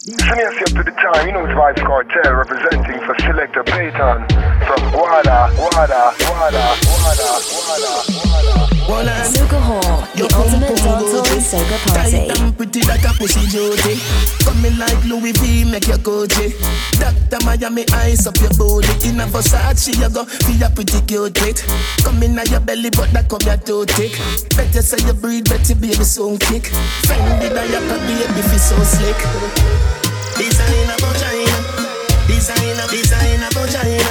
Send yourself to the time, you know it's Vybz Kartel representing for Selector Payton from Wada, Wada, Wada, Wada, Wada, Wada. Soca Hall, the ultimate dancehall and soca party. Tight and pretty like a pussy Jody. Coming like Louis V, make your Gucci. Doctor Miami, eyes up your booty. In a Versace, you go feel a pretty cute. Come in your belly, but that come your too thick. Better say you breathe, better baby soon kick. Fendi diaper, baby, feel so slick. Designer vagina, designer, designer vagina.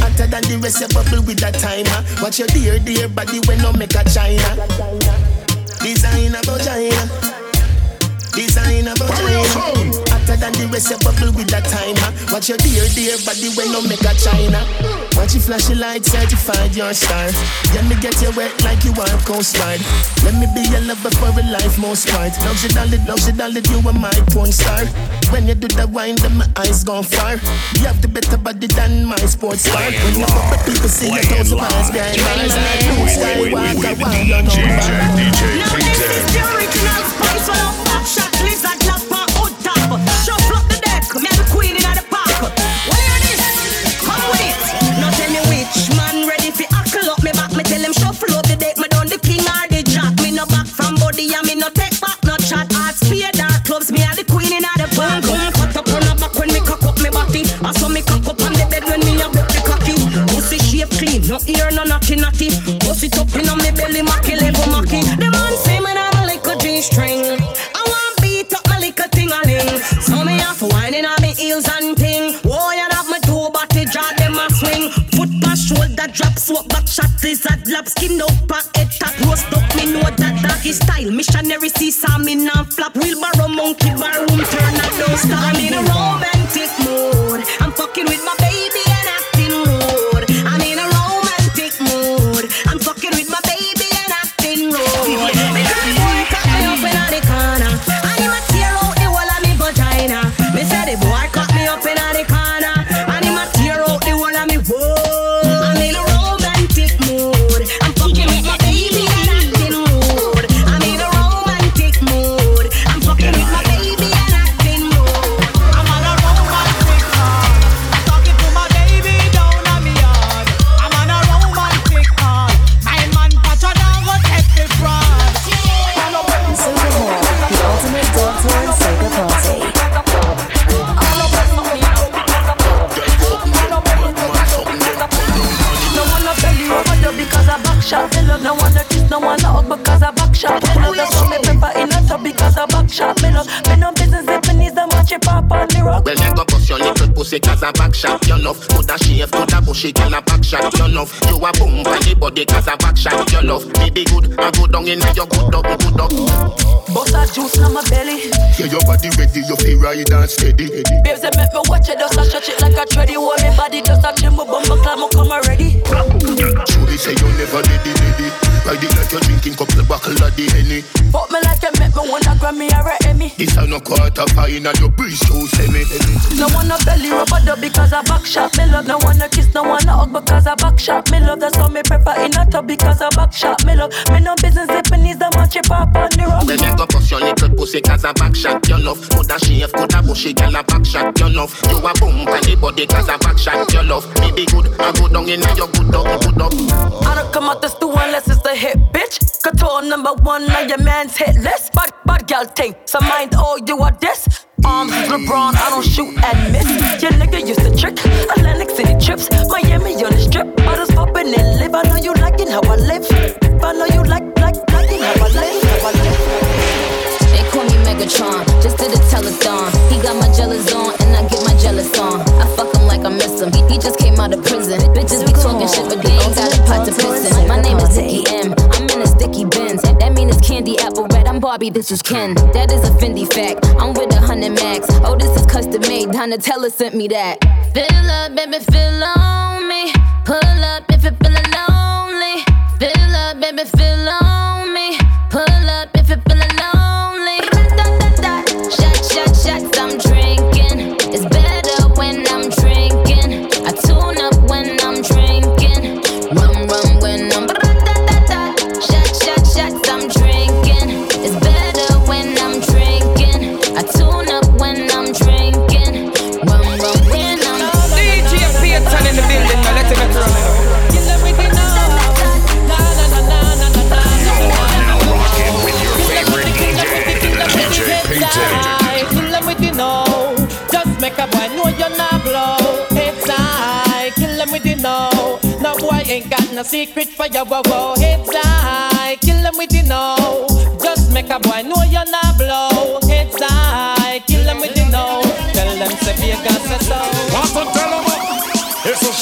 Hotter than the rest, you bubble with that timer. Watch your dear, dear body when no make a china. Designer vagina, designer vagina. Hotter than the rest, you bubble with that timer. Watch your dear, dear body when no make a china. Watch you flash your light, certified your star. Let me get you wet like you are Coast Guard. Let me be your lover for a life, most part. Love you, darling, love you, darling, you are my porn star. When you do the wine, then my eyes gone far. You have the better body than my sports car. When you pop up, people see your toes miles behind bars. And I do skywalk around your DJ, number. DJ, Now this is the original spice when I'm back shot lizard lap on hood top. Shuffle up the deck, me and the queen in the? Come with it. Now tell me which man ready fi up me back. Me tell him shuffle up the deck. Me done the king or the jack. Me no back from body and me no take back no chat. Clubs. Me and the queen the up on back when me cock up me body. I saw me cock up on the bed when me a the cocky. Pussy shape clean, no ear, no naughty naughty. Pussy up in on me belly, macky level swap back shot lizard lap skin up and head tap roast up. Me know that doggy style. Missionary seesaw me non flap. Wheelbarrow monkey bar room turn that don't stop. I'm in a romantic the cause a back shot You love Me be good, I go down in your good up, good up Bust a juice on my belly. Yeah, your body ready, you feel ride and steady Babes, they make me watch it, just a stretch it like a tready. Hold me body, just a my bumper climb, I come already. Truly say you never ready, ready Ride it like you're drinking couple buckle of the Henny Fuck me like you make me wanna grab me a Emmy. This a no quarter fine and your breeze too semi No one no belly rubber dub because I back shot. Me love no one no kiss, no one no hug because I back shot. Me love that's how me pepper in a tub because I back shot. Me love me no business if me needs the match it pop on the rock. Well, you go bust your little pussy cause a back shot You love Coulda shave, coulda bushy, girl a back shot You love You a boom for the body cause a back shot You love Me be good, I go down in your good up, good up I don't come out the stool unless it's a hit, bitch. Couture number one on your man's hit list. Bad, bad gal thing. So mind all you are this. Arms is LeBron, I don't shoot and miss. Your nigga used to trick. Atlantic City trips, Miami on the strip. Bottles popping and live. I know you liking how I live. I know you like, like, liking how I live. How I live. They call me Megatron, just did a telethon. He got my jealous on, and I get my jealous on. I fuck him like I miss him. He, just came out of prison. Bitches be talking shit, but they ain't got a pot to piss in. My name is Nicki M. I'm candy apple red. I'm Barbie, this is Ken. That is a Fendi fact. I'm with a hundred max. Oh, this is custom made. Donatella sent me that. Fill up, baby, fill on me. Pull up if you feeling lonely. Fill up, baby, fill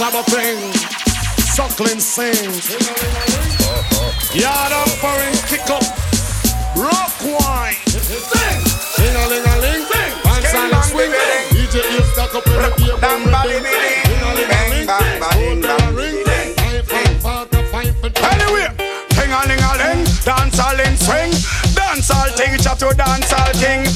a shadow thing. Suckling sings. Yard up for him, kick up. Rock wine. Sing a ling a ling. Pants on a swing. DJ is stuck up in the gear. Bang bang bang bang bang ring. Five five five five five. Anyway, ting a ling a ling, dance all in swing. Dance all chat to dance all king.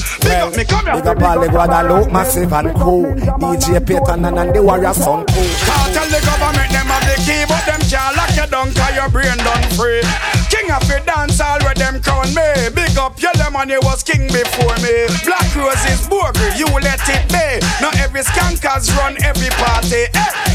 Big up me, come here. Big all the Guadalupe, massive and cool. DJ Payton and the Warrior Son cool. Can't tell the government them have the key, but them can't lock you down cause your brain done free. King of the dancehall where them crown me. Big up your lemon, you was king before me. Black roses, bogey, you let it be. Not every skankers run every party. Eh.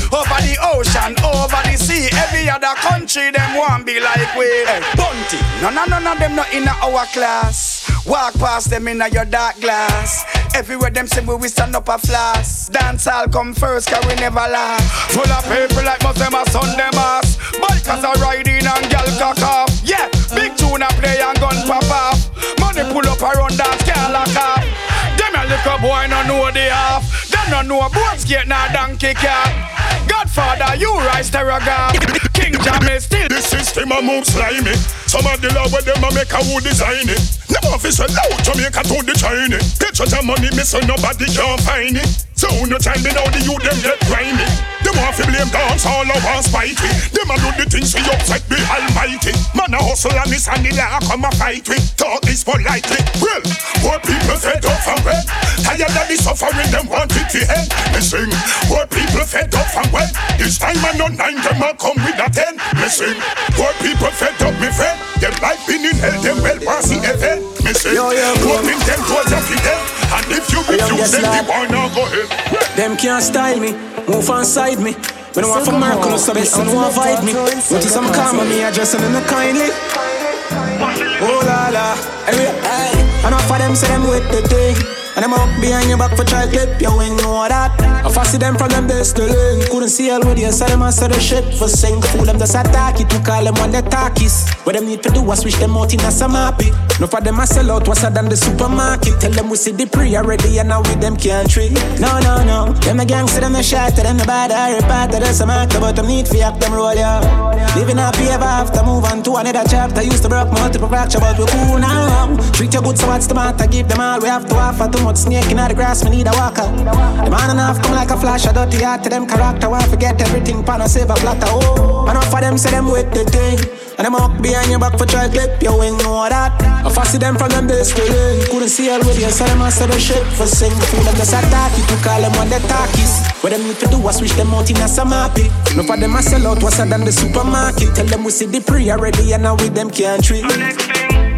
Ocean, over the sea, every other country them want be like we. Eh. Bunty, none of none of them not in our class. Walk past them in your dark glass. Everywhere them say we stand up a flash. Dancehall come first, cause we never last. Full of people like must them a Sunday mass. Bikers are riding and gal cock off. Yeah, big tune a play and gun pop off. Money pull up around dance, gal lock off. Them a little boy no know the half. Them no know boat skate nor donkey car. Godfather, you rise terror King Jamie still. The system a move slimy. Some of the law where them a make a who design it. Never officer loud Jamaica to the China. Picture the money, me so nobody can find it. So no time me now the youth them get grimy. Them want to blame dancehall over spite we. Them a do the things we upset the Almighty. Man a hustle and this and the law come a fight we. Talk this politely. Well, poor people fed up from red. Tired of the suffering, them want it to end. Me sing. Poor people fed up from well. This time I know nine, them a come with a ten. Me sing. Poor people fed up, me friend. Them life been in hell, them well pass the heaven. Me sing. Hoping them towards a fidel. And if you refuse, then the boy now go ahead. Them can't style me, move on side me. Me no want for Marco, no best, no avoid me. What is some karma, me addressing in the kindly. Oh la la, anyway, aye. Enough for them say them with the thing. And them up behind your back for try clip, you ain't know that. I fancy them from them best to learn. Couldn't see all with you, so them answer the shit for sing. Fool them just attack it, to call them when they talkies. What them need to do was switch them out in a some happy. No for them I sell out, what's than the supermarket. Tell them we see the pre already, and now with them can't treat. No, no, no. Them a gangster, them a shot, them the bad, I repart, them some actor, but them need for them roll, yeah. Living happy ever after, move on to another chapter. Used to broke multiple fracture, but we cool now. Treat you good, so what's the matter? Give them all we have to offer. Too much snake in the grass, me need a walker. The man enough come like a flash, a dirty heart to them character. Why forget everything, pan and save a silver platter. Oh, enough for them say them with the thing. And them up behind your back for try clip, you ain't know that. I fancy them from them best to learn. Couldn't see all with you, so them answer the shit for sing. Feel them just attack you to call them when they talkies. What them need to do was switch them out in a happy. No for them I sell out, what's than the supermarket. Tell them we see the pre already, and now with them can't treat.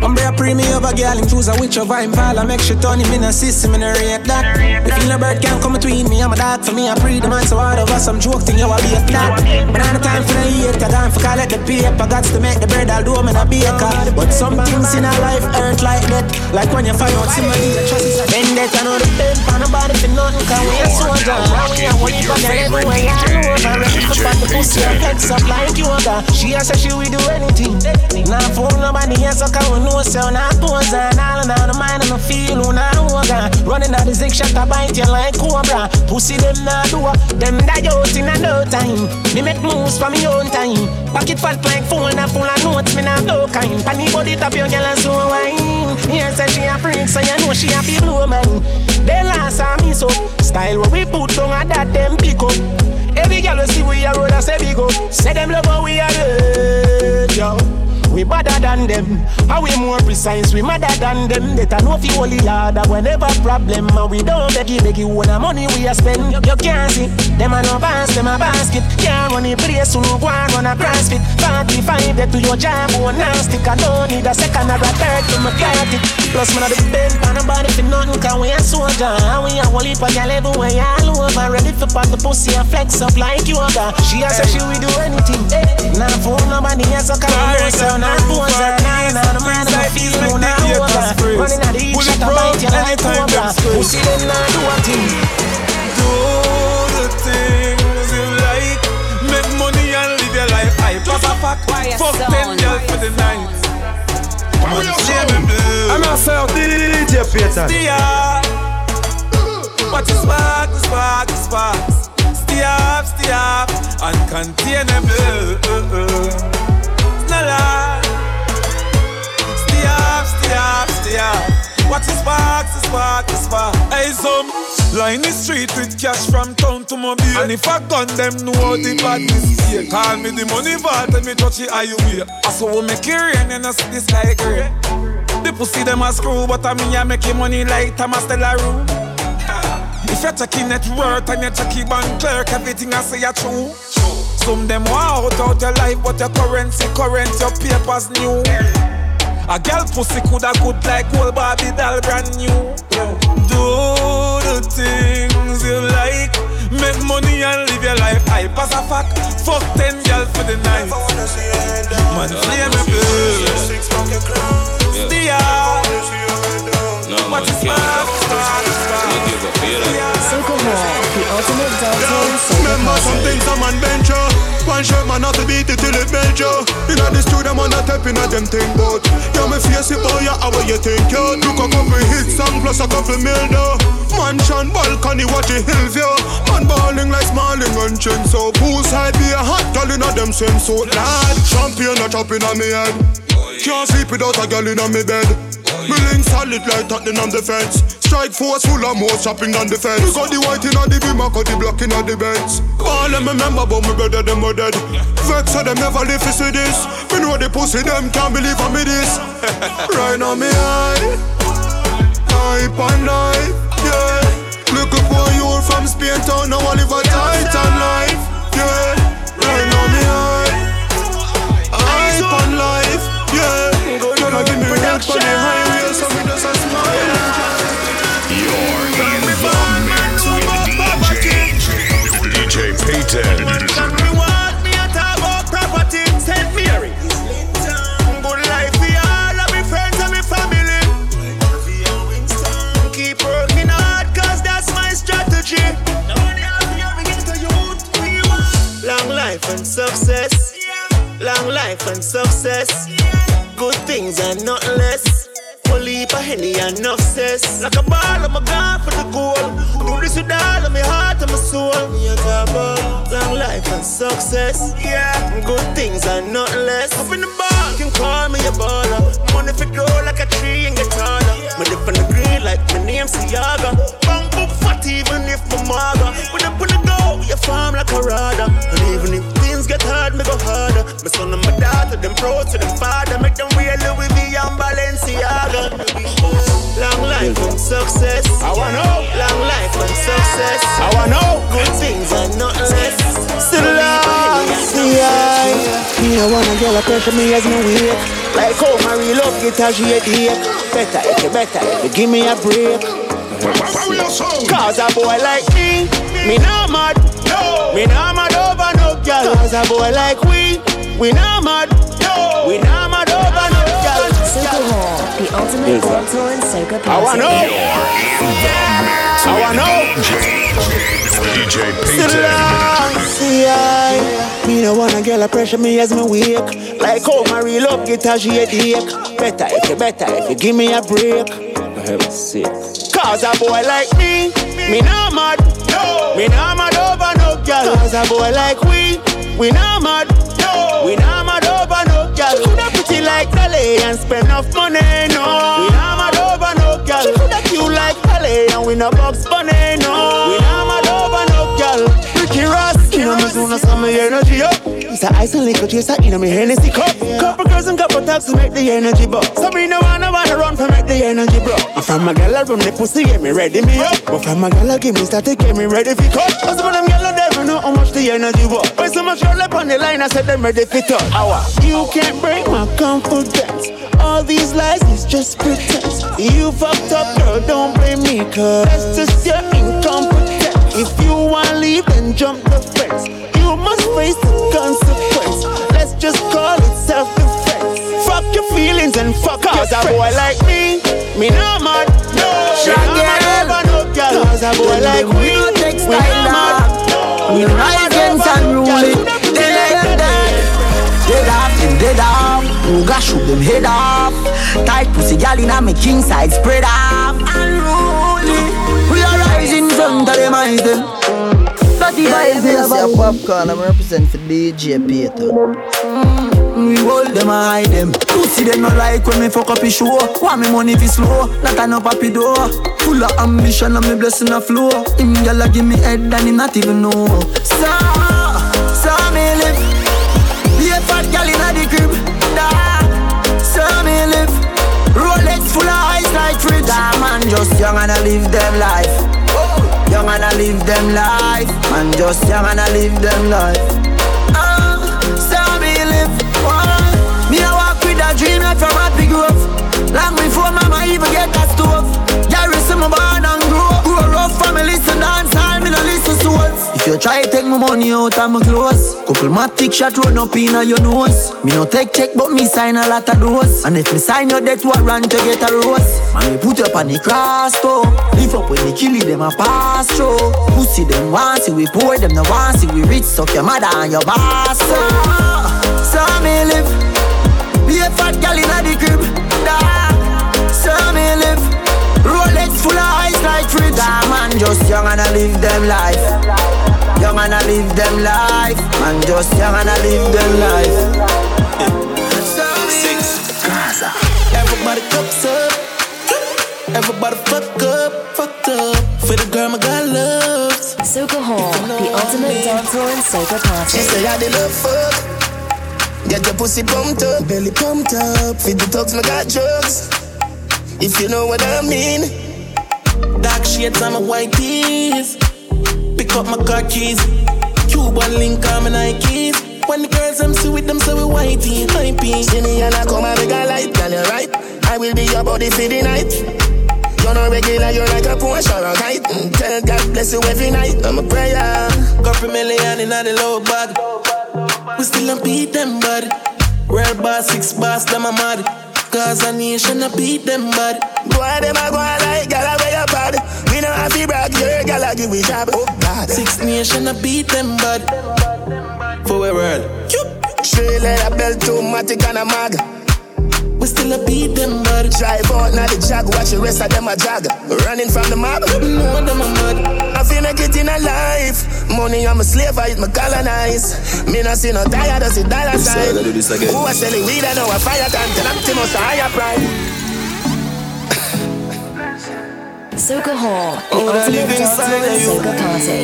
I'm bare premium over girl, him choose a witch of I'm I make sure turn him in a system and I rate that. The feel a bird can't come between me, I'm a dog for me, I pre the man, so out of us, I'm joke thing, you a be a flat. But I the time for the hate, I time for collect the paper, got to make the bread, I'll do them in a baker. But some things in our life hurt like that, like when you find out somebody you trust is a vendetta, the pain for nobody for nothing, cause we a soldier. Now we a one for them everywhere, I know, I'm ready for the pussy, I flex up like yoga. She a say she will do anything, now fool nobody else, so can we know pose and all and all the mind and feel now woga Running out the zig shot bite you like cobra. Pussy them now do them die out in a no time. Me make moves for me own time. Pocket fat like phone and full of notes me now blow kind. Panny body top your girl and so wine. Here say she a freak so you know she a be blow man. They last on me so Style what we put on a that them pick up. Every girl we see we a roll and say big Say them love how we are good, yo we better than them. How we more precise, we madder than them. Better know fi holy Lord whenever problem. And we don't beg you, beg you, when the money we a spend. You, you can't see, them a no pass, them a basket. Can't run the place, so no go run a crossfit. 45 get to your job, oh, one now stick. I don't need a second or a third to my it. Plus, man, I the bend, and nobody for nothing, cause we a soldier. And we a whole heap of gal everywhere all over. Ready for pop the pussy and flex up like you yoga. She a say she will do anything. Nah, for nobody else, so come on, so now pose her. Nah, nah, the man I feel you now. Running out the heat, shut up, bite you like cobra. Pussy them nah do a thing. Do the things you like. Make money and live your life. I pop a fuck. Fuck ten girls for the night. I'm myself, DJ Peter. Watch the spark, the spark, the sparks. Stay up, stay up, uncontainable. Lie. Stay up, stay up, stay up. Watch the spark, the spark, the spark. Hey, some line the street with cash from town to mobile. And if I gun them, know how the badness here. Call me the money vault and me touch the highway. I saw we make it rain and I see the sky gray. The pussy them a screw, but I mean I make you money like Thomas Room. If you're checking net worth and you're checking bank clerk, everything I say you true. Some them want out out your life, but your currency current, your papers new. A girl pussy coulda good like old Barbie doll brand new. Do the things you like, make money and live your life. I pass a fuck, fuck ten girls for the night. Man, flame me bill. Stay out. Ultimate dancehall Remember some things a bench you. One shirt man have to beat it till it melt you. Inna the studio man a tap inna them thing but Yeah me face it boy yeah how you think you Look a couple hits song plus a couple mil though Mansion balcony watch the hill view Man balling like smalling and chin so Poolside be a hot girl inna them swimsuit lad Champion a chop inna me head Can't sleep without a girl inna me bed me link solid like Tottenham defense. Strike force full of more chopping on the fence. We got the white in the beam, I got the black in the bench. All them remember, but me brother them were dead. Vex so them never live to see this. Me know the pussy them can't believe I me this. right now me high, hype on life, yeah. Look up for you from Spain town, now I live a titan life, yeah. Right now me high, hype on life, yeah. I give me head for the highway, Payton. want me about property. Good life for all of friends and family. Keep working hard, cause that's my strategy. Long life and success. Long life and success. Good things and nothing less. Heap of henny and enough. Like a ball, I'm a god for the goal. Success. Yeah, good things and nothing less. Up in the bar, you can call me a baller. Money for grow like a tree and get taller. Me live on the green like my name's Seaga. Bang book fat even if my maga. When I put the go, you farm like a rada. And even if things get hard, me go harder. My son and my daughter, them pros to them father. Make them wear Louis V and Balenciaga. Long life and success. I wanna know. Long life and success. I wanna know. Good things and nothing less. Still love, see I. Me no wanna get a pressure me as me wake. Like how my real love get a shade Better if you better if you give me a break. Cause a boy like me, me not mad. No. Me not mad over no girl. Cause a boy like we, we not mad. No. We not mad over no girl. Soca Hall, the ultimate dancehall and Soca party. I wanna know. I wanna know. DJ Still Payton. see I Me no wanna get a pressure me as me wake Like how my real love get a shade Better if you better if you give me a break. For heaven's sake Cause a boy like me Me not mad. No. Me not mad over no girl. Cause a boy like we We not mad. No. We not mad over no girl. She coulda pretty like Dolly And spend enough money no. We not mad over no girl. She coulda cute like Halle And we no Bugs Bunny You me soon as some energy up piece of ice and liquor chaser in my Hennessy cup. Couple girls and couple thugs to make the energy buzz. So me no wanna wanna run for make the energy bro. I'm from a gal run the pussy get me ready me up. But from a gal give me start to get me ready for cut. Cause some of them gal never know how much the energy was. When so much roll up on the line, I said them ready for touch. You can't break my confidence. All these lies is just pretense. You fucked up, girl, don't blame me, cause that's just your incompetence. If you wanna leave, then jump the fence. You must face the consequence. Let's just call it self-defense. Fuck your feelings and fuck Cause a boy like me, me no mad. No, me no mad over no girl. Cause a boy like me, we no mad. We rise against unruly. They let them dead off, them dead off. Ooga shoot them head off. Tight pussy gal inna me king side spread off. Front them eyes them. Dirty Yeah, vibes me in a a say a popcorn, I'm represent for DJ Peter. Mm, we hold them and hide them. Pussy them no like when me fuck up his show. Want me money fi slow, not a no papi door. Full of ambition and me blessing a flow. Him gyal give me head and him not even know. So, so me live. Be a fat gyal inna the crib. Da, so me live. Rolex full of ice like fridge. Da man just young and I live them life. Young and I live them life. Man just young and I live them life. Ah, so me live. Why? Me a walk with a dream like from Happy Grove. Long before mama even get that stove. Gary see me born and grow. Grow rough family listen dance hall, me no listen souls. You try take my money out of my clothes, couple matic shot run up in your nose. Me no take check, but me sign a lot of those. And if me sign your debt warrant to get a rose, man me put up on the cross toe. Live up when they kill it, them a pass through. Pussy them see we poor, them no see we rich. Suck your mother and your boss. So, so me live. Be a fat gal inna the crib. Da, so me live. Rolex full of ice like fridge. Da man just young and I live them life. Young and I live them life. Man just young and I live them life. Six Gaza. Everybody cups up. Everybody fuck up, fucked up. For the girl my God loves. Soca Hall, the ultimate dancehall and soca party. She say I did love fuck. Get your pussy pumped up, belly pumped up. Feed the dogs, my got drugs. If you know what I mean. Dark shades on my white tees. Up my car keys. Cuban link on my Nikes. When the girls I'm see with them, so we whitey, hypey. See me and I come and make a light, girl, you're right. I will be your body for the night. You're not regular, you're like a Porsche or a kite. Mm, Tell God bless you every night. I'm a prayer. Couple million in the low bag. We still don't beat them, bud. Real boss, six boss, them a mad. Cause a nation a beat them, bud. Boy, them a go like gala where you bad. We don't have to brag, your gala give we job. Oh God. Six nation a beat them, bud. For we world. Straight leather belt, too matic and a mag. We still a beat them, bud. Drive out now the jag, watch the rest of them a jog. Running from the mob, no them a mad. I feel make it in a life. Money, I'm a slave, I eat my colonize. Me not see no tired, I see dollar sign. do this again. Who are selling weed, I know a fire can tell Optimus a higher price. Soca Hall, the Oh, I ultimate live inside dancehall of and you. soca party.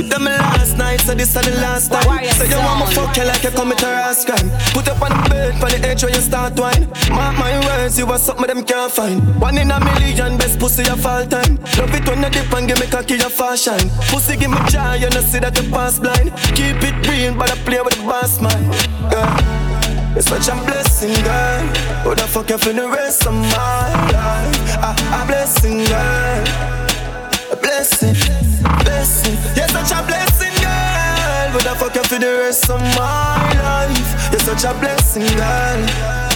If them my last night, so this is the last time. So you want me fuck you like you commit a rash crime. Put up on the bed, on the edge where you start wine. Mark my words, you are something them can't find. One in a million, best pussy of all time. Love it when you dip and give me cocky your fashion. Pussy give me joy, you know see that you pass blind. Keep it real, but I play with the boss man. Yeah. It's such a blessing, girl. Who the fuck you for the rest of my life? A, a blessing, girl. A blessing, blessing. You're such a blessing, girl. Would I fuck you for the rest of my life? You're such a blessing, girl.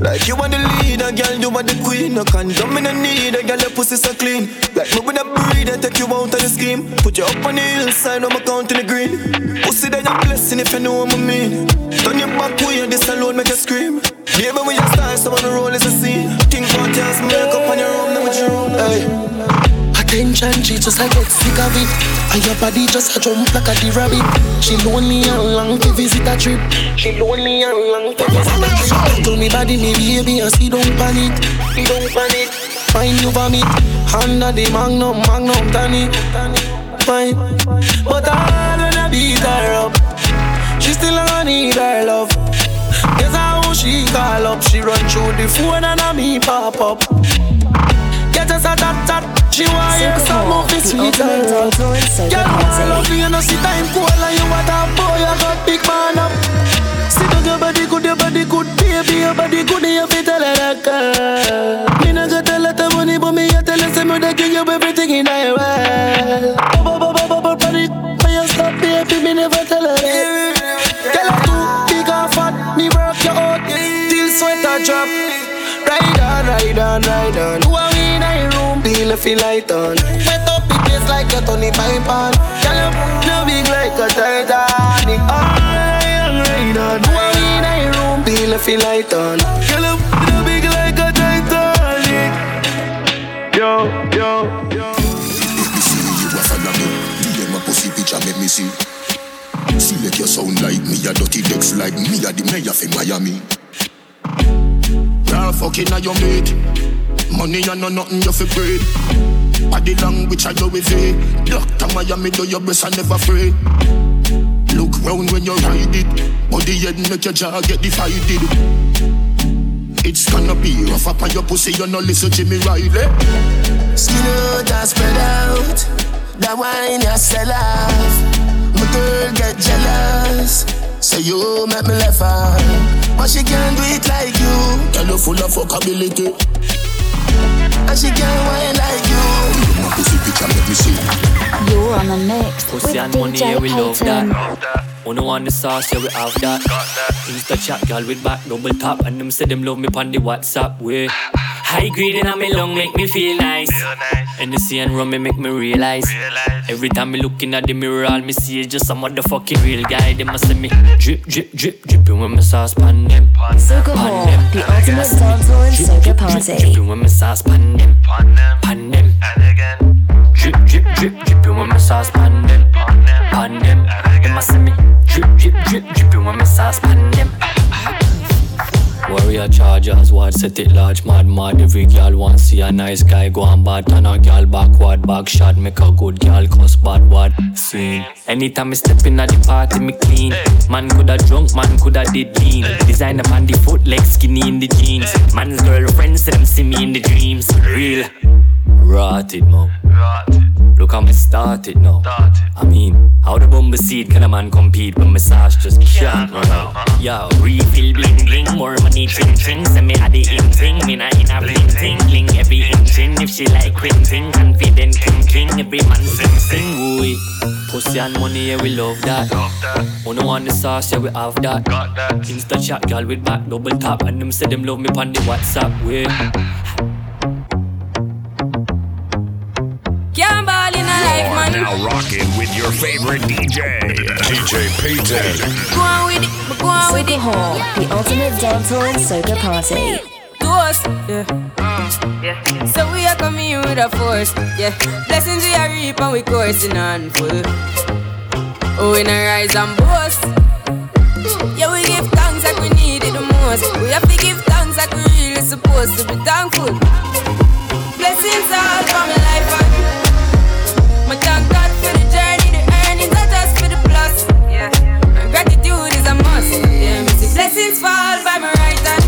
Like you want the leader, girl, you want the queen. No condom, me no need a girl, your pussy so clean. Like me with a breed, I take you out of the scheme. Put you up on the hillside, I'm counting the green. Pussy, then you're blessing if you know what I mean. Turn your back way, this alone make you scream. Baby, when you start, someone the roll is a scene. Think about yours, make up on your own, you own. Hey. Attention, she just I get sick of it. And your body just a jump like a the rabbit. She lonely and long to visit a trip. She lonely and long to visit a trip. Tell me body, me baby, and see don't panic. Don't panic. Find you vomit. Under the magnum, magnum, Danny. Fine. But I be her up. She still gonna need her love. Guess how she call up. She run through the phone and I me pop up. Get us a that that. She want hear some of the sweet her up. Girl, I love you, you know see time cold and you want a boy, I got big man up. See down your body good, your body good, baby, your body good, you fit tell her that girl. Me not gonna tell her the money, but me a tell her say me da give you everything in the world. Bubble, bubble, bubble, body, when you stop, baby, me never tell her that. Girl, I'm too big and fat, me work you out till sweat a drop. Ride on, ride on, ride on. Room? Feel feel light on. Wet up the place like a Tony Pipe on. Girl, you no big like a Titanic. Oh, ride on, ride on. Who are we in a room? Feel feel light on. Girl, you no big like a Titanic. Yo, yo, yo. Let me see you a follow me. DM a pussy picture, make me see. Select your sound like me, a dirty decks like me, a the mayor for Miami. Girl, fucking on your mate. Money and no nothing you fi breed. Body language I go with it. Doctor Miami do your best I never afraid. Look round when you ride it. Body head make your jaw get divided. It's gonna be rough up on your pussy, you no listen to Jimmy Riley. Skin out and spread out. That wine you sell off. My girl get jealous. Say you make me laugh out. But she can't do it like you. Girl, you full of fuckability. And she can't wine like you. My pussy picture make me see. You're on the mix with Pussy and money, yeah, we love Payton. that. Wanna want the sauce, yeah, we have that. Insta chat, girl with back, double tap. And them say them love me on the WhatsApp way. High grade in my lung make me feel nice. And the sea and rum me make me realize. Every time me looking at the mirror, all me see is just a motherfucking real guy. They must say me drip, drip, drip, dripping when my sauce pan them. Soca Hall, the ultimate dancehall and soca party. Dripping when my sauce pan them. Pan them. Drip, drip, drip, dripping when my sauce pan them. Pan them. They must say me drip, drip, drip, dripping when my sauce pan them. Warrior chargers, what set it large, mad, mad. Every girl want see a nice guy go on bad. Turn a girl backward, back shot, make a good gal cuss bad word. Scene. Anytime me step in at the party, me clean. Man coulda drunk, man coulda did lean. Designer man the foot, leg skinny in the jeans. Man's girlfriend say them see me in the dreams. Real. Rotted, mo. Look how me started now. I mean, how the bumble seed can a man compete when massage just can't run out? Yo, refill bling bling, more money ching ching. Say me had the in thing, me not in a bling ting bling. Every inching, if she like quinting, confident king king. Every man sing sing, ooh. Pussy and money, yeah we love that. Wanna want the sauce, yeah we have that. Insta chat, girl with back double tap, and them say them love me on the WhatsApp way. Now rocking with your favorite DJ, DJ Payton. Go on with it, go on with Soca it. Hall, the ultimate dancehall and soca party. To us, yeah. yeah. So we are coming with a force, yeah. Blessings we are reap and we coursing on full. Oh, we not rise and boast. Yeah, we give thanks like we need it the most. We have to give thanks like we really supposed to be thankful. Blessings all for my life blessings fall by my right hand.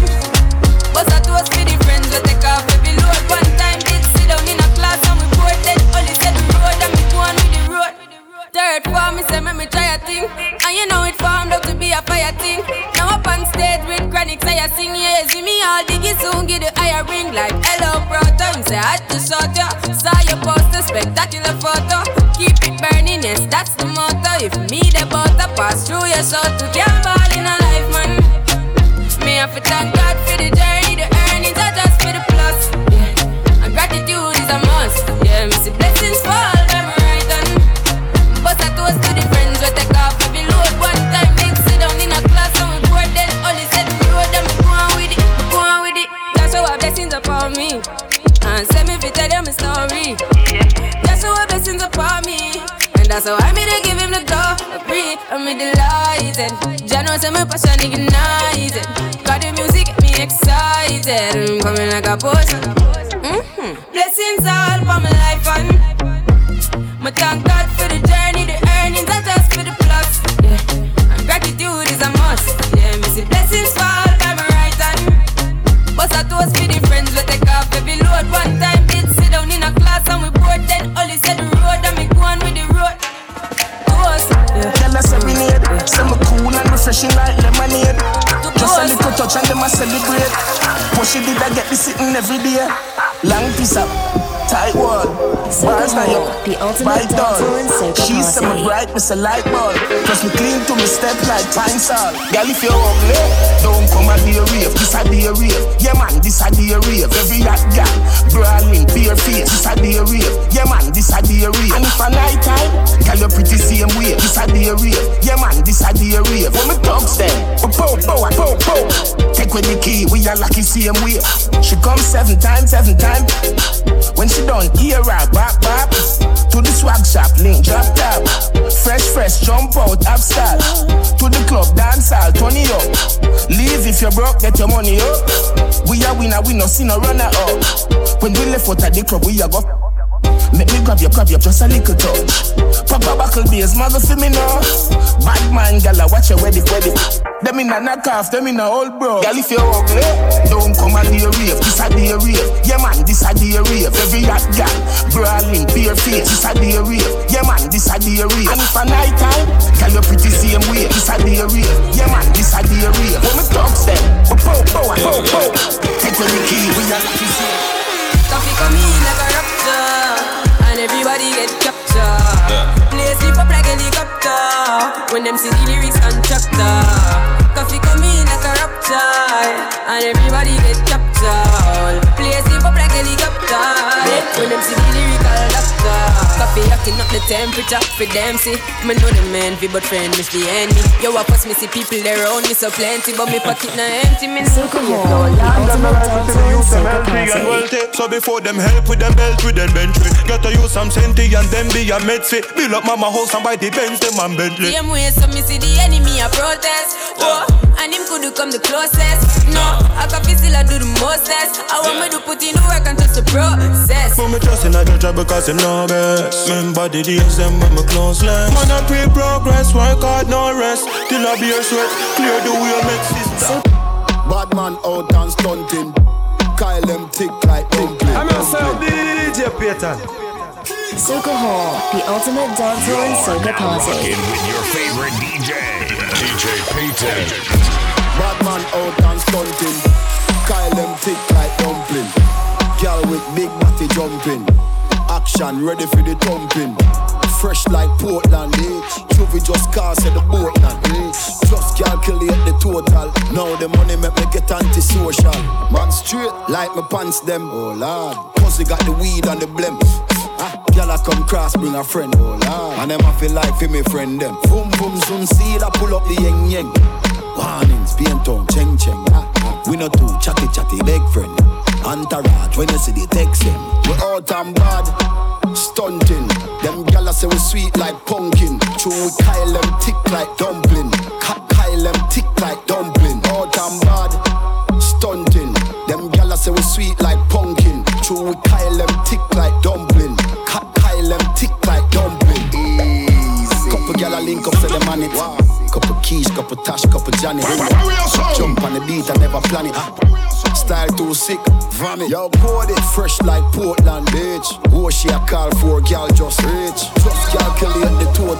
Bust a toast for the friends we take off every load. One time did sit down in a class and we bored then only said the road and me go on with the road. Third form, me say me, try a thing. And you know it formed up to be a fire thing. Now up on stage with chronic say I sing Yeah, see me all diggy soon get the higher ring Like hello brother, him say I just shot ya. Saw your poster, spectacular photo. Keep it burning, yes that's the motto. If me the butter pass through your soul To can't To thank God for the journey The earnings are just for the plus. Yeah. And gratitude is a must. Yeah, me see blessings fall my right but I toast to the friends we take off every load time sit down in a class? We we go on with it, go on with it. That's how our blessings upon me. And send me them my story. That's how our blessings upon me. And that's how I made give him the glory. I'm me delighted Jah know say my passion ignited excited coming like a potion mm-hmm. Blessings all for my life and my thank God for the journey, church and them a celebrate. Push it did I get this sitting every day. Long piece up tight wall. Bars now yo, the ultimate bite down. dancer and She say me bright, me say light bulb. Plus me clean to me step like pine salt. Girl, if you're ugly, don't come a day rave. This a day rave. Yeah man, this a day rave. Every hot girl, brawling, bare face. This a day rave. Yeah man, this a day rave. And if a night time, you pretty same way. This a day rave. Yeah man, this a day rave. When me thugs them, we pow and pow pow. Take with the key, we are lucky same way. She come seven times, seven times. When she done hear her back back To the swag shop, link drop top Fresh fresh jump out, up style To the club, dancehall, turn it up Leave if you're broke, get your money up We are winner, we no see no runner up When we left out of the club, we a go Make me grab you, grab you, just a little touch. Pop a buckle bass, mother for me now. Bad man, gala, watch your wedding, wedding. Them in a knock them in a old bro. Girl, if you're ugly, don't come a day rave. This a day rave. Yeah man, this a day rave. Every hot gal, brawling, bare face. This a day rave. Yeah man, this a day rave. And if a night time, girl, you're pretty same way. This a day rave. Yeah man, this a day rave. When me talk them, we pow and pow pow. Take with the key, we are lucky same. Coffee come captured. Up like helicopter when them see the lyrics contractor. Coffee come in like a raptor, and everybody get captured. Play sleep up like helicopter when them see the lyrical doctor. Coffee acting up the temperature for them see. Me know the man, fi but friend miss the enemy. Yo, of course me see people there around me so plenty, but me pocket na empty. Me know and wealthy. So before them help with them belt with them bench Get to use some senti and then be a medfit. Build up mama house and buy the Benz, them and Bentley. Same way, so me see the enemy a protest. And him could come the closest. No, I can feel still I do the mostest. I want me to put in the work and trust the process. Put me trust in a judge because him know best. Remember the days them when me close less. Man, I pray progress, work hard, no rest. Till I be a sweat, clear the way, make system. Bad man out and stunting. Kyle them tick like dumpling. I'm yourself, DJ Peter. Soca Hall, the ultimate dancehall and soca party. Rockin' with your favorite DJ, DJ Payton. Bad man out and stunting. Kyle them tick like dumpling. Girl with big body jumping. Action ready for the thumping. Fresh like Portland, eh? Juvie just cast at the Portland, eh? Just calculate the total. Now the money make me get antisocial. Man straight like my pants them. Oh lord, pussy got the weed and the blem. Ah, I come cross, bring a friend, oh lord. And them I feel like for me friend them. Boom boom, soon see I pull up the yeng yeng. Warnings, paint on, cheng cheng. Ah, ah. We not too chatty chatty, big friend. Entourage, when you see the text them. We out and bad, stunting. Them gala say we sweet like pumpkin. True, we Kyle them tick like dumpling. Ka- Kyle them tick like dumpling. Out and bad, stunting. Them gala say we sweet like pumpkin. True, we Kyle them tick like dumpling. Ka- Kyle them tick like dumpling. Easy. Couple gala link up, say them on it. Couple keys, couple tash, couple Johnny. Jump on the beat, I never plan it. Style too sick, vomit. Yo, code it fresh like Portland, bitch. Who she a call for, girl just rich. Just calculate the total.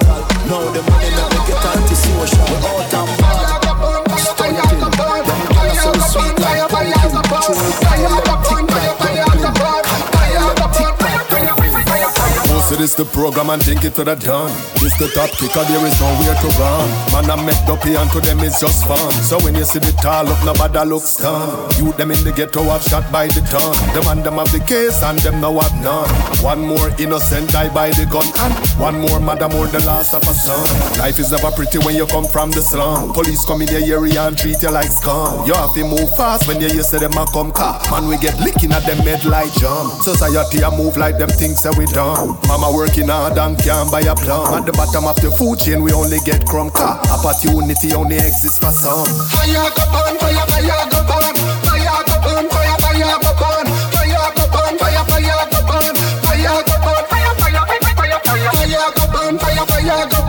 Now the money make me get antisocial. We out and bad, this the program and think it to the done. This the top kicker, there is nowhere to run. Man, I make dopey and to them it's just fun. So when you see the tall up, nobody look stun. You them in the ghetto have shot by the ton. The man them have the case and them now have none. One more innocent die by the gun and one more mother more the loss of a son. Life is never pretty when you come from the slum. Police come in your area and treat you like scum. You have to move fast when you say them a come car. Man, we get licking at them head like jump. Society a move like them things that we done. Mama working hard and can't buy a plum. At the bottom of the food chain, we only get crumb car. Opportunity only exists for some. Fire go burn, fire, fire go burn. Fire go burn, fire, fire go burn. Fire go burn, fire, fire go burn. Fire go burn, fire, fire, fire, fire, fire. Fire go burn, fire, fire go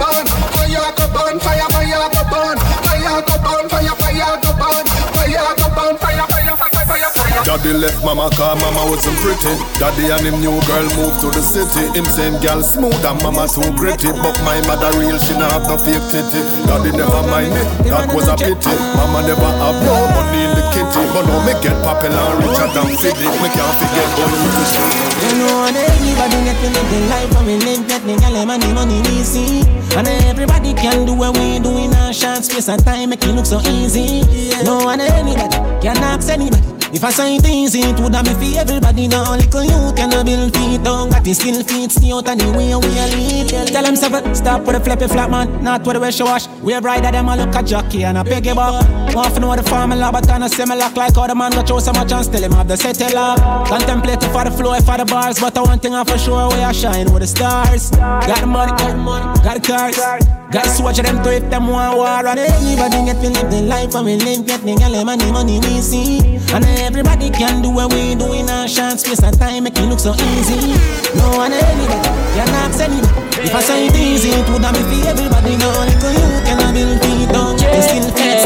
Daddy left mama car, mama wasn't pretty. Daddy and him new girl moved to the city. Him same girl smooth and mama too gritty. But my mother real, she not have no fake titty. Daddy never mind me, that was a pity. Mama never have no money in the kitty. But now me get popular, richer than Fiddy. Me can't forget going to school. You know, and everybody get to live the life and we live, get the gal money, money easy. And everybody can do what we do in a short space of time, make it look so easy. No one anybody can ask anybody. If I it easy, it would have be for everybody. Now, little you can build feet down, got the skill feet, stay out of the way we are lead. Tell them seven, stop with a flippy flat man, not with a wish wash. We're brighter them, I look at jockey and a piggy bar. Want to know the formula, but kind of similar like how the man got show so much and still him have the settle up. Contemplating for the flow, for the bars, but the one thing I for sure, we are shine with the stars. Got the money, got the money, got the cars. Got to swatch them to if them want war And everybody get to live the life and we live Get the gal money, money we see. And everybody can do what we do in a short space of time Make it look so easy. No one anybody can ask anybody If I say it easy, it would have be for everybody. No little you can build feet down. Yeah. Still feet,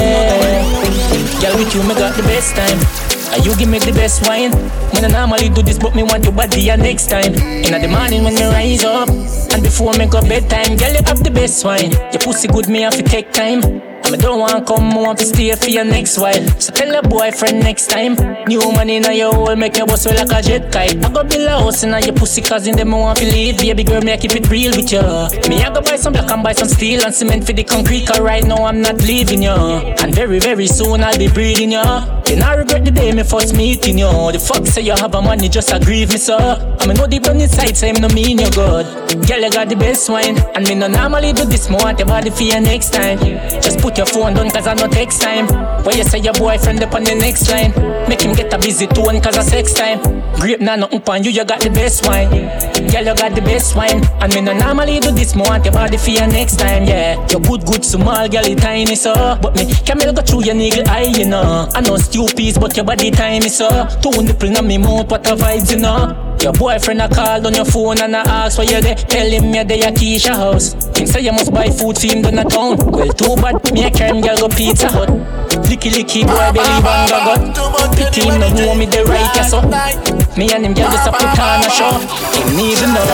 Girl, with you, me got the best time and you give me the best wine. When I normally do this, but me want your body ya next time. In the morning when me rise up, and before me go bedtime, girl you have the best wine. Your pussy good, me have to take time. And me don't want come, I want to stay for your next while. So tell your boyfriend next time. New money in your hole, make your boss feel like a jet kite. I go build a house in your pussy, cause in them I want to leave. Baby girl, me I keep it real with you. Me I go buy some black and buy some steel and cement for the concrete, cause right now I'm not leaving you. And very, very soon I'll be breathing you. Then I regret the day me first meeting you. The fuck say you have a money, just a grieve me, so. I mean, know deep down inside, say me no mean you good. Girl, you got the best wine. And me no normally do this, more want your body for your next time. Just put your phone down, cause I no text time. When you say your boyfriend up on the next line, make him get a busy tone, cause I sex time. Grape na nothing on you, you got the best wine. Girl, you got the best wine. And me no normally do this, more want your body for your next time, yeah. You good, good, small, girl, you tiny, so. But me, camel go through your nigga eye, you know. I know stupid, but your body tiny, so. Two nipple in me mouth, what a vibes, you know. Your boyfriend a call on your phone and I ask where you there. Tell him you're there at Keisha house. Him say you must buy food for him down a town. Well, too bad, me a carry girl go Pizza Hut. Licky licky boy believe on the gut. The team no know me the right yeah, so. Me and him girl just a put on a show. Him need to know.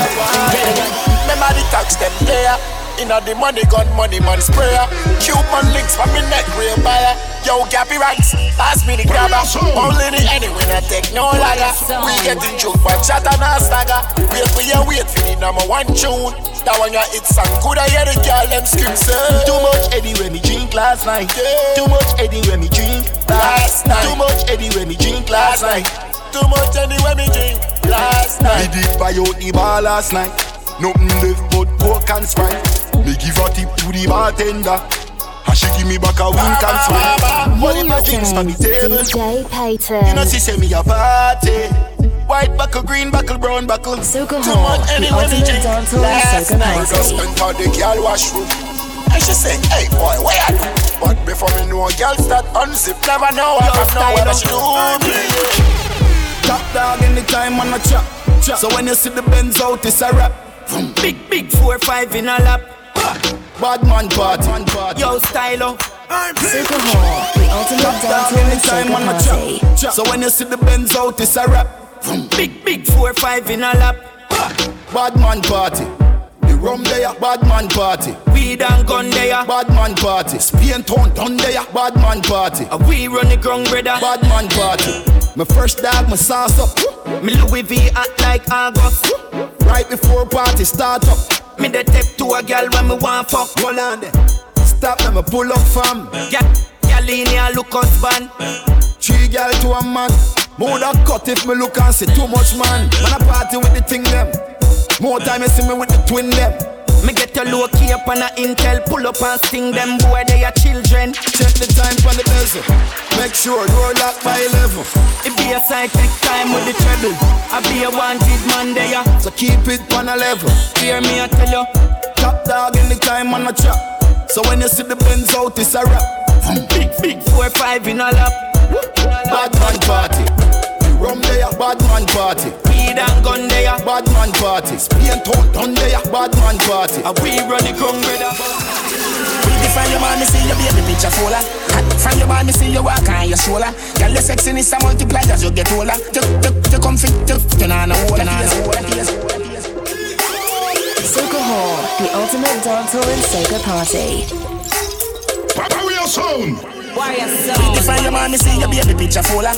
Remember the tax them there. Inna the money gun, money man sprayer. Cuban links for me neck, real buyer. Yo, Gappy rights, pass me the grabber. Only the anyway, not take no ladder. We getting joke for chat and a stagger. Wait for you, wait for the number one tune. That one you hit song, could I hear the girl them scream say Too much Eddie when me drink last night. Too much Eddie when me drink last night. Too much Eddie when me drink last night. Too much Eddie when me drink last night. Me did buy out the bar last night. Nothing left but coke and sprite. Me give a tip to the bartender. And she give me back a wink and smile. What in my drinks on the table? DJ Payton. You know she say me a party. White buckle, green buckle, brown buckle. Soca Too Hall, much the anyway me ultimate drink. dancehall Last soca night party. just spent on the girl washroom. And she say, hey boy, where you do? But before me know a girl start unzip, never know I have know what she do me. Top dog anytime on a chop. So when you see the Benz out, it's a rap. Big, big four, five in a lap. Bad man party. Yo, stylo. Soca Hall, the ultimate dancehall anytime on a soca chop. So when you see the Benz out, it's a rap. Big, big four, five in a lap. Bad man party. The rum there, bad man party. Weed and gun there, bad man party. Spain town done there, bad man party. A we run the ground, brother, bad man party. My first dog, my sauce up. Me Louis V act like August. Right before party start up. Me the tip to a gal when me want fuck. Hold on there. Stop let me pull up fam. Gal, gal in here look husband. Three gal to a man. More that cut if me look and see too much man. Man a party with the thing them. More time you see me with the twin them. Me get a low key up on a intel, pull up and sting them boy, they are children. Check the time on the bezel. Make sure door lock by 11. It be a side take time with the treble. I be a wanted man there. So keep it on a level. Hear me, I tell you. Top dog anytime on a chop. So when you see the Benz out, it's a rap. Big, big four, five in a lap. Bad man party. Rum there, bad man party. Weed and gun there, bad man party. Spain town done there, bad man party. And we run the ground, brother. From your man, me see your baby picture fuller. From your man, me see you walk on your shoulder. Girl, your sexiness a multiply as you get older. You, you, you come fit, you, you know no hold, you know no hold. Soca Hall, the ultimate dancehall and soca party. Papa, we are sound. From your man, me see your baby picture fuller.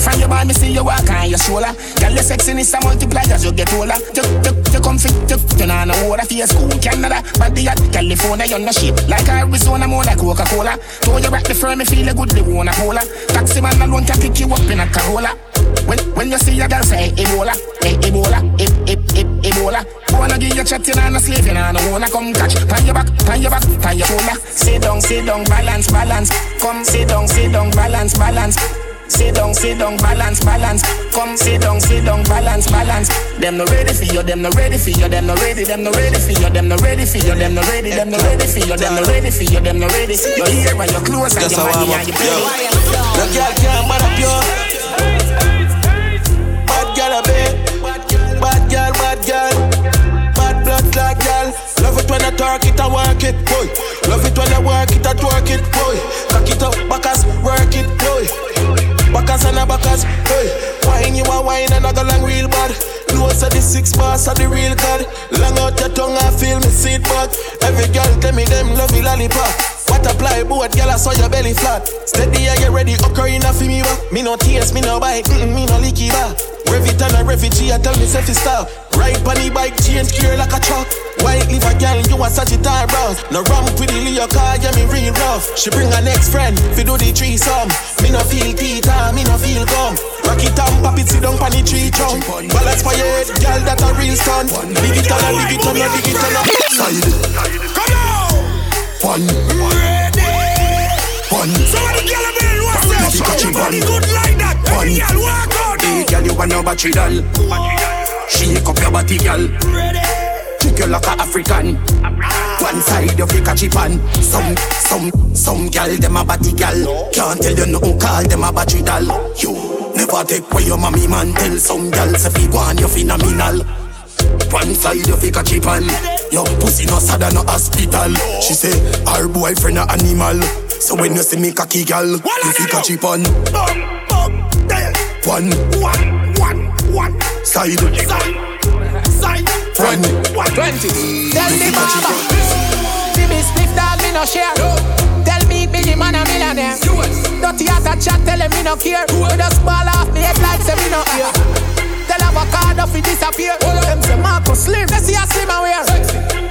From your man, me see you walk on your shoulder. Girl, your sexiness a multiply as you get older. You, you, you come fit, you, you know no hold. Face cool, Canada, body at California, you're no shape. Like Arizona, more like Coca-Cola. Throw you back the firm, me feel a good, they wanna cola. Taxi man alone can pick you up in a Corolla. When, when you see your girl say Ebola, eh, Ebola, eh, eh, eh, Ebola. Wanna give you chatting and a slave, you know, no wanna come catch. Pan your back, pan your back, pan your shoulder. Sit down, sit down, balance, balance. Come sit down, sit down, balance, balance. Sit down, sit down, balance, balance. Come sit down, sit down, balance, balance. Them no ready for you, them no ready for you, them no ready, them no ready for you, them no ready for you, them no ready, them no ready for you, them no ready for you, them no ready. You here when you close and your money and your pay. The girl can't up you. When I talk it, I work it, boy. Love it when I work it, I twerk it, boy. Cock it up, backers, work it, boy. Backers and a backers, boy. Wine you a wine and I go long real bad. Close of the six bars of the real god. Long out your tongue, I feel me seat back. Every girl tell me them love you lollipop. What apply boat, girl, I saw your belly flat. Steady, I get ready, occurring a me back. Me no tears, me no bite, mm me no leaky back. Revit and a refugee, I tell me self stop. Ride pony bike, change gear like a truck. White live a girl, you a Sagittarius brown. No ramp with the Leo car, yeah, me real rough. She bring her next friend, fi do the threesome. Me no feel Peter, me no feel gum. Rock it and pop it, sit down pon the tree trunk. Balance for your head, girl, that a real stunt. Dig it on, dig it on, dig it on. Side. Come on! One. Ready? One. So when the girl a been what's up? Make it Your body one. good like that. The girl walk out. Hey, girl, you want no battery doll. Shake up your body, girl. Trick you like a African. One side you fake a chip on. Some, some, some girl them a body girl. Can't tell you nothing, call them a battery doll. You never take away your mommy man. Tell some if you go on you phenomenal. One side you fake a chip. Your pussy no sad no hospital. She say her boyfriend a animal. So when you see me cocky girl, you fake a chip on. One, one, one, one. Side, side, one, twenty. Tell me, Baba. See me spliff dog, me no share. Tell me, Biggie man a millionaire. Dirty as a chat, tell him me no care. We just ball off me head like say me no hear. Tell avocado fi disappear. Them say Marcus Slim, they see a slim aware.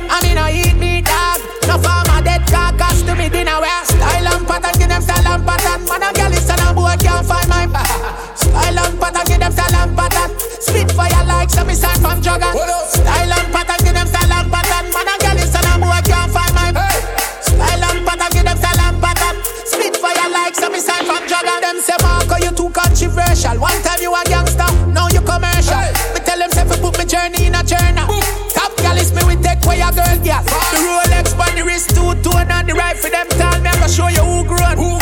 I mean I eat me dog. No farmer dead carcass to me dinner wear. Style and pattern, give them style and pattern. Man a girl is a boy can't find my Style and pattern, give them and pattern. Spit fire like some sign from jugger. Style and pattern, give them and pattern. Man a girl is and a boy can't find my Style and pattern, give them and pattern. Spit fire like some sign from jugger. Them say Marco, you too controversial. One time you a gangster, now you commercial. Me tell them say fi put me journey in a journal. Top gal is me we take away a girl gal. The Rolex on the wrist, two tone and the right for them tall. Me I go show you who grown. Who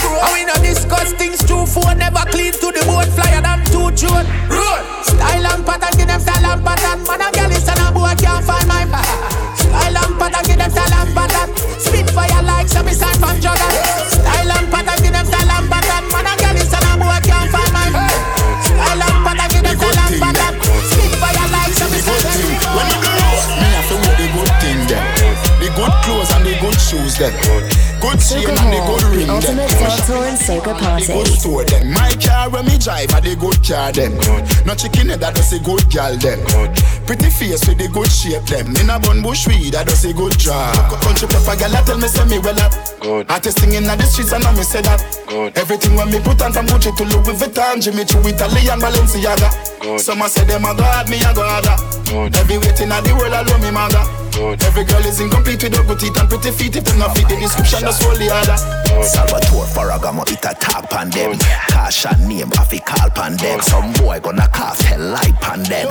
grown? And we no discuss things true phone never clean to the bone flyer than two tune. Roll. Style and pattern, give them style and pattern. Man a gal is and a boy can't find my Style and pattern, give them style and pattern. Spit fire like some sign from jugger. Style and pattern, give them style and pattern. Man a gal is and a boy can't find my Style and pattern, give them style and pattern. Spit fire like some sign from When you go out, me have to wear the good thing them. The good clothes and the good shoes them. Good chain Soca and the Hall, good the ring them. ultimate dancehall and soca The good store them. My car when me drive are the good car them. No chicken head that does a good gal them. Pretty face with the good shape them. In a bun bush weed that does a good job. Country pepper gal I tell me say me well up. Artist singing in the streets and know me say that. Everything when me put on from Gucci to Louis Vuitton, Jimmy Choo, Italian Balenciaga. Some a say them a god, me a god. Every waiting at the world alone me Every girl is incomplete without good teeth and pretty feet. If them not fit the description, just hold the other. Salvatore Ferragamo, it a talk pan them. Tasha name, I fi call pan them. Some boy gonna cast hell light pan them.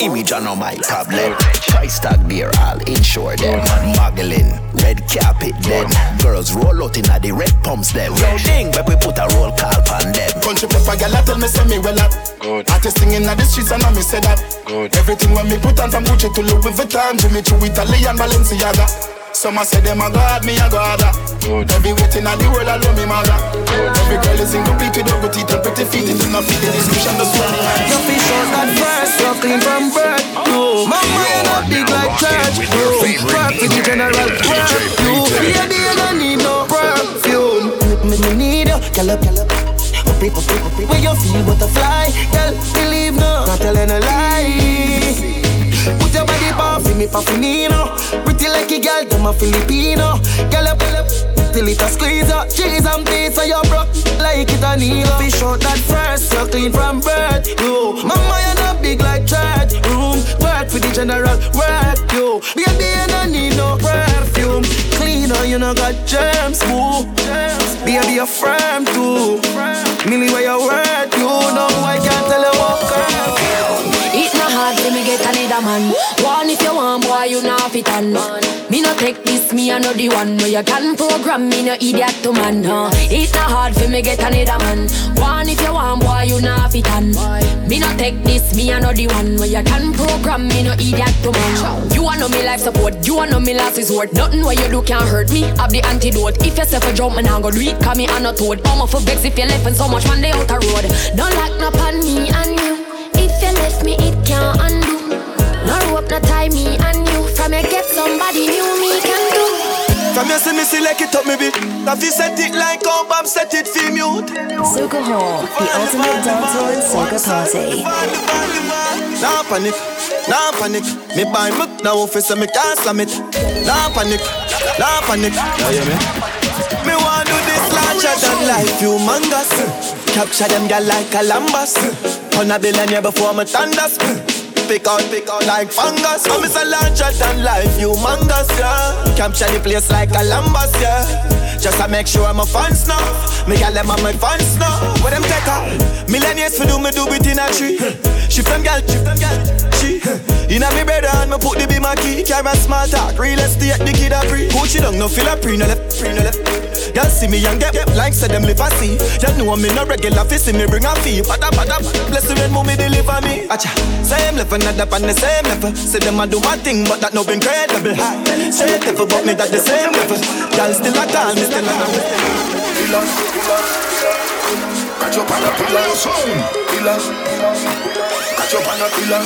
Image on my problem. Price tag there, I'll insure them. Muggling, red carpet them. Girls roll out inna the red pumps them. Yo, ding, but we put a roll call pan them. Country pepper gal I tell me say me well up. Artist singing in the streets and know me say that. Everything when me put on from Gucci to Louis Vuitton, Jimmy Choo, Italian Balenciaga. Some a say them a God, me a God. Every waiting at the world, I love me mother. Every girl is incomplete with double teeth and pretty feet. It is not fit the description, just run it. Your fish out that first, you're clean from birth. You, mama, you're not big like church. You, perfect the general work. You, baby, you don't need no perfume. Me, me need you, girl up, girl up. Up it, up it, up it. When you feel butterfly, girl, believe no, not telling a lie. Put your body off for me, Pafinino. Pretty like a girl, them a Filipino. Girl, up, up, till it a squeeze up. Cheese and peas, so you broke like it a needle. Fish out that first, you're clean from birth. You, mama, you're not big like church. Room, work for the general work. You, baby, you don't need no perfume. Cleaner, you know got germs. Ooh, baby, you're firm too. Millie, where you work, you know I can't tell you what curve. Not hard for me get another man. One if you want, boy, you not fit on. Me no take this, me the one. No, you can program me, no idiot to man. Huh? It not hard for me get another man. One if you want, boy, you not fit on. Me no take this, me the one. No, you can program me, no idiot to man. You want know me life support, you want know me last resort. Nothing what you do can hurt me. I've the antidote. If you say for jump, man, I go do it. Call me on a toad. I'm for vex if you left and so much man they out the road. Don't like no on me and you. If you left me, it can't undo. No rope, no tie me and you. From you get somebody new, me can do. From you see me select it up me bit If you set it like how Bob set it for mute Soca Hall, the ultimate dancehall and soca party. Nah panic, nah panic Me buy me now office me can't slam it Nah panic, nah panic oh, You hear me? Me want do this larger than life humongous Capture them gal like Columbus Turn a billionaire before me thunders. Pick out, pick out like fungus. I'm a larger than life humongous, yeah. Capture the place like Columbus, yeah. Just to make sure I'm a fans now. Me gal them are my fans now. Where them take her? Millennials for do me do it in a tree. Shift them gal, shift them gal She Inna me bed and me put the be my key. Carry small talk, real estate, the kid a Put you down, no feel a pre, no left, pre, no left. Y'all see me and get, get like say them live a see Y'all know me no regular fi see me bring a fee. Bada bada bless the when mommy deliver me. Acha, same level, not up on the same level. Say them a do my thing but that no incredible. High Say level but me that the same level. Y'all still a call me still a pillar, catch up on a pillar, pillar, catch up on a pillar.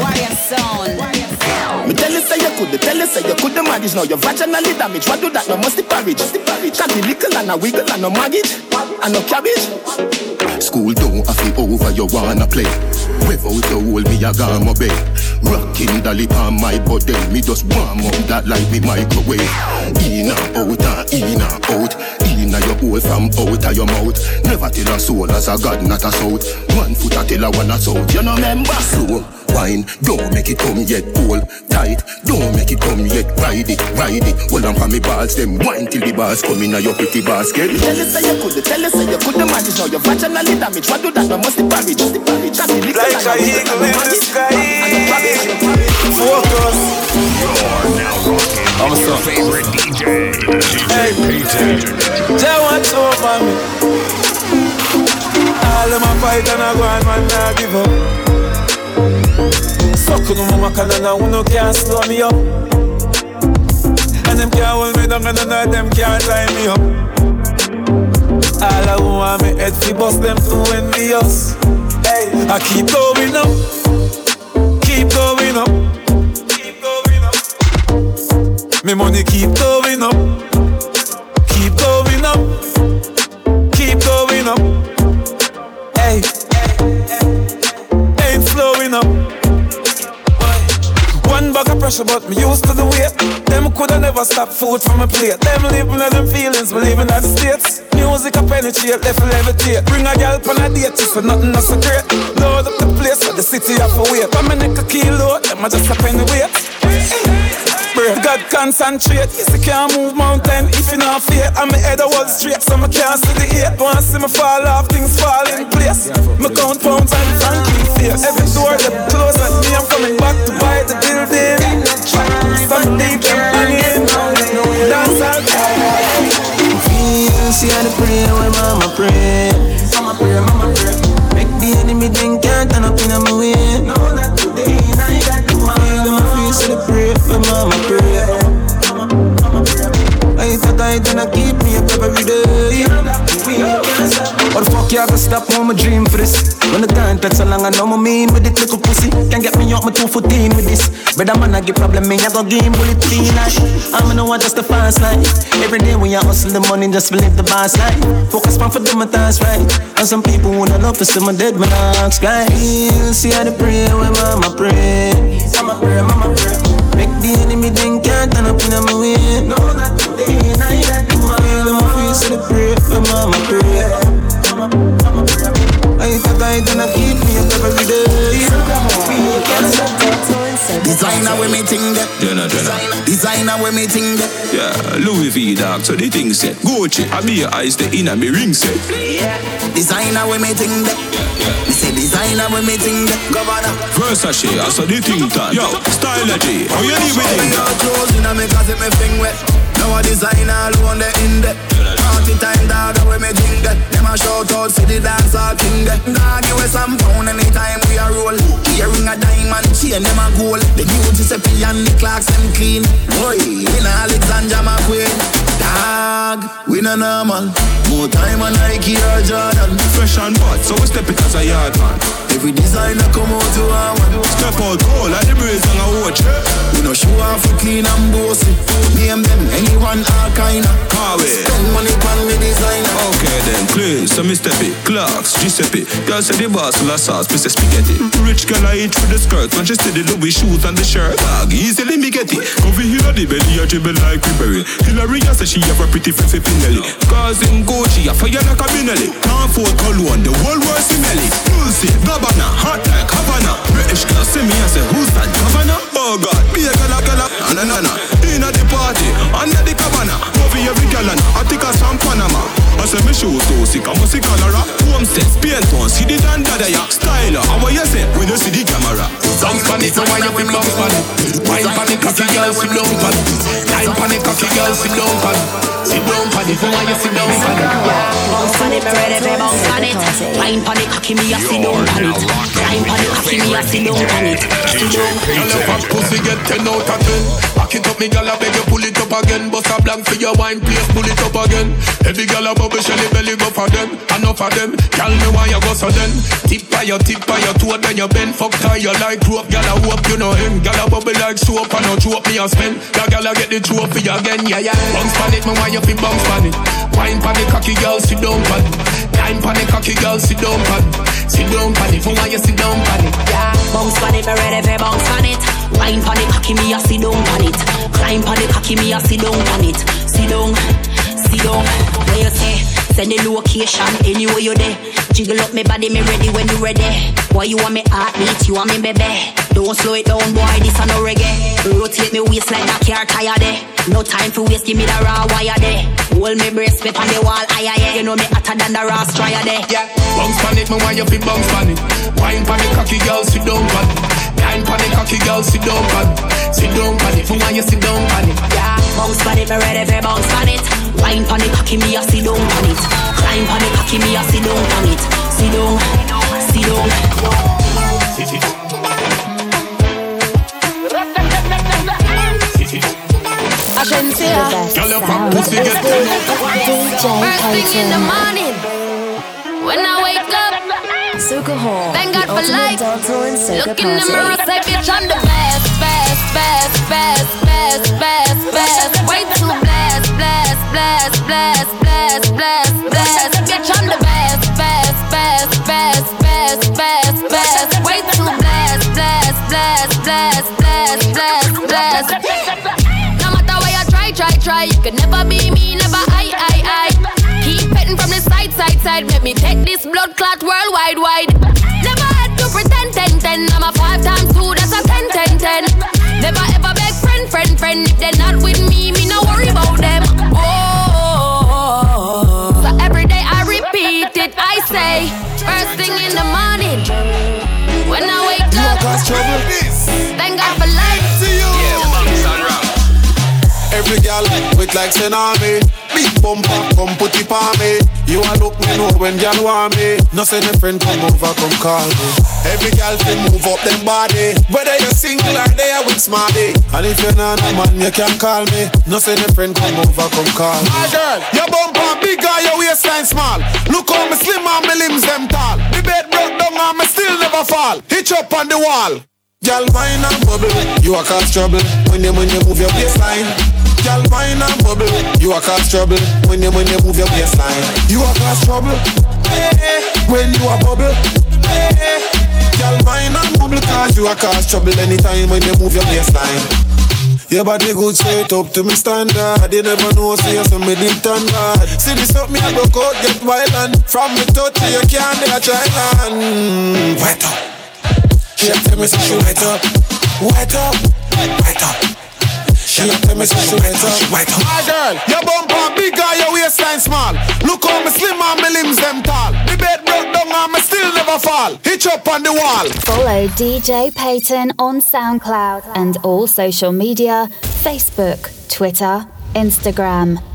Wire sound. Me tell you say you could, tell you say you could the manage Now you're vaginally damaged, what do that? No must the porridge be little and a wiggle and no maggot And no cabbage School don't have it over, you wanna play. Without the hole, me a gone my bed. Rocking dolly on my body, me just warm up that like me microwave. In and out and in and out. In your hole from out of your mouth. Never tell a soul as a god, not a south. One foot a tell a one a south. You know remember? Slow wine, don't make it come yet. Hold tight, don't make it come yet. Ride it, ride it. Hold on for me balls, them wine till the bars come in a your pretty basket. Tell you say you could, tell you say you could the manage Now you're vaginally damaged, what do that? No must the porridge Can be little Like and a a wiggle eagle and no in the maggot sky. And no cabbage Focus. I'm your favorite DJ, DJ Payton. They watch over me All of my fight and I go and man not give up Suck no can and who no can't slow me up. And them can't hold me down and none of them can't tie me up. All I want me head fi bust them too envious Hey, I keep going up, keep going up. Keep going up. Me money keep going up. Keep going up. Keep going up. Hey. Ain't slowing up One bag of pressure but me used to the weight Them coulda never stop food from my plate. Them living in them feelings, we living in the states. Music a penetrate, left levitate. Bring a girl on a date, just for nothing not so great. Load up the place for the city have to wait. When me neck a kilo, them a just a penny weight Bruh, God concentrate. Yes, I can't move mountain if you not fear. I'm head a wall straight, so I can't see the eight. Want see me fall off, things fall in place. Me count pounds and frankie face. Every door them close and me, I'm coming back to buy the building. Some deep I go stop on my dream for this. When the time takes so long, I know my mean with it little pussy. Can't get me out my two foot in with this. Brother man, I get problem, me I go game bullet clean like. I'm gonna want just the fast life. Every day when you hustle the money, just to live the boss life. Focus on for them, my thoughts right. And some people wanna love see my dead I ask right. See how they pray when mama pray. Mama pray, mama pray. Make the enemy think can't turn up in my way. No, today, night, I do my my feel, so they pray when mama pray. I talk I keep me up every day. Designer with me ting that. Jenna, Jenna. Designer with me ting that. Yeah, Louis V dog, so the thing set. Gucci, I be your eyes, the inner me ring set. Designer with me ting that. Me say designer with me ting that. Governor. Versace, I saw the thing done. Yo, stylegy, how you leave it in? Your clothes in a me cause it me fling wet. Now a designer alone the in that. Party time dog, when me that. Them a shout out for the dance all king. Dog, you some pound anytime we a roll. Earring a diamond, chain them a gold. The new Giuseppe and the clocks them clean. Boy, in Alexander McQueen. Dog, we no normal. More time on Nike or Jordan. Fresh and hot, so we step it as a yard man. Every designer come out to our one. Step out cold like the breeze on a watch. We no show off for clean and bossy. Name them anyone all kinda. Carway. Spend money on me designer. Okay then, please, so me step it. Clarks, Giuseppe. Girl say the boss of sauce, me say spaghetti. Rich girl I eat through the skirt when she see the Louis shoes and the shirt. Dog, easily me get it. Over here the belly a dribble like Ribery. Hillary say she have a pretty face Pinelli. Cause in Gucci a fire like a Benelli. Can't afford cologne, the whole world smell it. Lucy, Gabbana, hot like Havana. British girl see me and say who's that governor? Oh God, be a gala gala, na na na. Inna the party, under the cabana. Over every gallon, I think I some Panama. I say me shoes so sick, I'm a sick cholera. Home steps, paint on, see the dan dada ya. Styler, uh, how you say when you see the camera? Bounce pan it, so why you fi bounce pan it? Wine pan it, cocky girl, sit down pan it. Time pan it, cocky girl, sit down pan it. Sit down pan it, so why you sit down pan it? Bounce pan it, me ready fi bounce pan it. Wine pan it, cocky me a sit down pan it. Time pan it, cocky me a sit down pan it. Sit down. Your pussy get ten out of ten. Back it up, me girl, I beg you pull it up again. Bust a blank for your wine, please pull it up again. Every girl a bubble, shelly belly go for them. Enough of them. Girl, me why you go so then? Tip by your tip by your toe, then you bend. Fuck tie you like rope, girl, I hope you know him. Girl, a bubble like soap, and no drop me a spin. Girl, girl, I get the trophy again, yeah, yeah. Bounce pan it, me why you fi bounce pan it. Wine pan it, cocky girl, sit down pan it. Time pan it, cocky girl, sit down pan it. Sit down pan it, for why you sit down pan it. Yeah, bounce pan it, me ready fi bounce it. Wine it, cocky me a sit down pan it. Climb pan it, cocky me a sit down pan it. Sit down, sit down. Where you say? Send the location anywhere you there. Jiggle up me body, me ready when you ready. Boy, you want me heartbeat, you want me baby. Don't slow it down, boy, this a no reggae. Rotate me waist like that car tire there. No time for waste, give me the raw wire there. Hold me breast, brace, on the wall, higher yeah. You know me hotter than the raw strier there. Yeah, bounce pan it, me want you fi bounce pan it. Wine pan it, cocky girl, sit down pan it. Time pan it, cocky girl, sit down pan it. Sit down pan it, for why you sit down pan it. Yeah, bounce pan it, me ready for bounce pan it. Wine pan it, cocky me a sit down pan it. Climb pan it, cocky me a sit down pan it. Sit down, sit down. Sit it. Agencia. Girl, your fat pussy get ten out of First thing in the morning, when I wake up, Thank God for life. Look in the mirror, say, bitch, I'm the best, best, best, best, best, best, best. Way too blessed, blessed, blessed, blessed, blessed, blessed, blessed. Bitch, I'm the best, best, best, best, best, best, best. Way too blessed, blessed, blessed, blessed, blessed, blessed, blessed. No matter where you try, try, try, you could never be me, never I, I, I. side. Let me take this blood clot worldwide, wide. Never had to pretend, ten, ten. I'm a five times two, that's a ten, ten, ten. Never ever beg friend, friend, friend. If they're not with me, me no worry about them. Oh, so every day I repeat it. I say first thing in the morning when I wake up. Thank Every girl with like tsunami. big bumper, come put it on me. You a look me know when girl want me. No say my friend come over, come call me. Every girl fi move up them body. Whether you're single or they are with smarty. And if you're not a man, you can call me. No say my friend come over, come call me. My girl, your bumper big or your waistline small. Look how me slim and me limbs them tall. The bed broke down and me still never fall. Hitch up on the wall. Girl, wine and bubble, you a cause trouble when you when you move your waistline. Girl, wine and bubble, you a cause trouble when you when you move your waistline. You a cause trouble when you a bubble. Girl, wine and bubble cause you a cause trouble anytime when you move your waistline. Your body good straight up to me standard. You never know, see you some me deep standard. See this up me I broke out, get wild and from me touch to you can't be a child and wet up. She tell me she wet up, wet up, wet up. She tell me say she wet up, up. My girl, your bumper big or your waistline small. Look how me slim and me limbs them tall. The bed broke down and me still never fall. Hitch up on the wall. Follow DJ Payton on SoundCloud and all social media Facebook, Twitter, Instagram.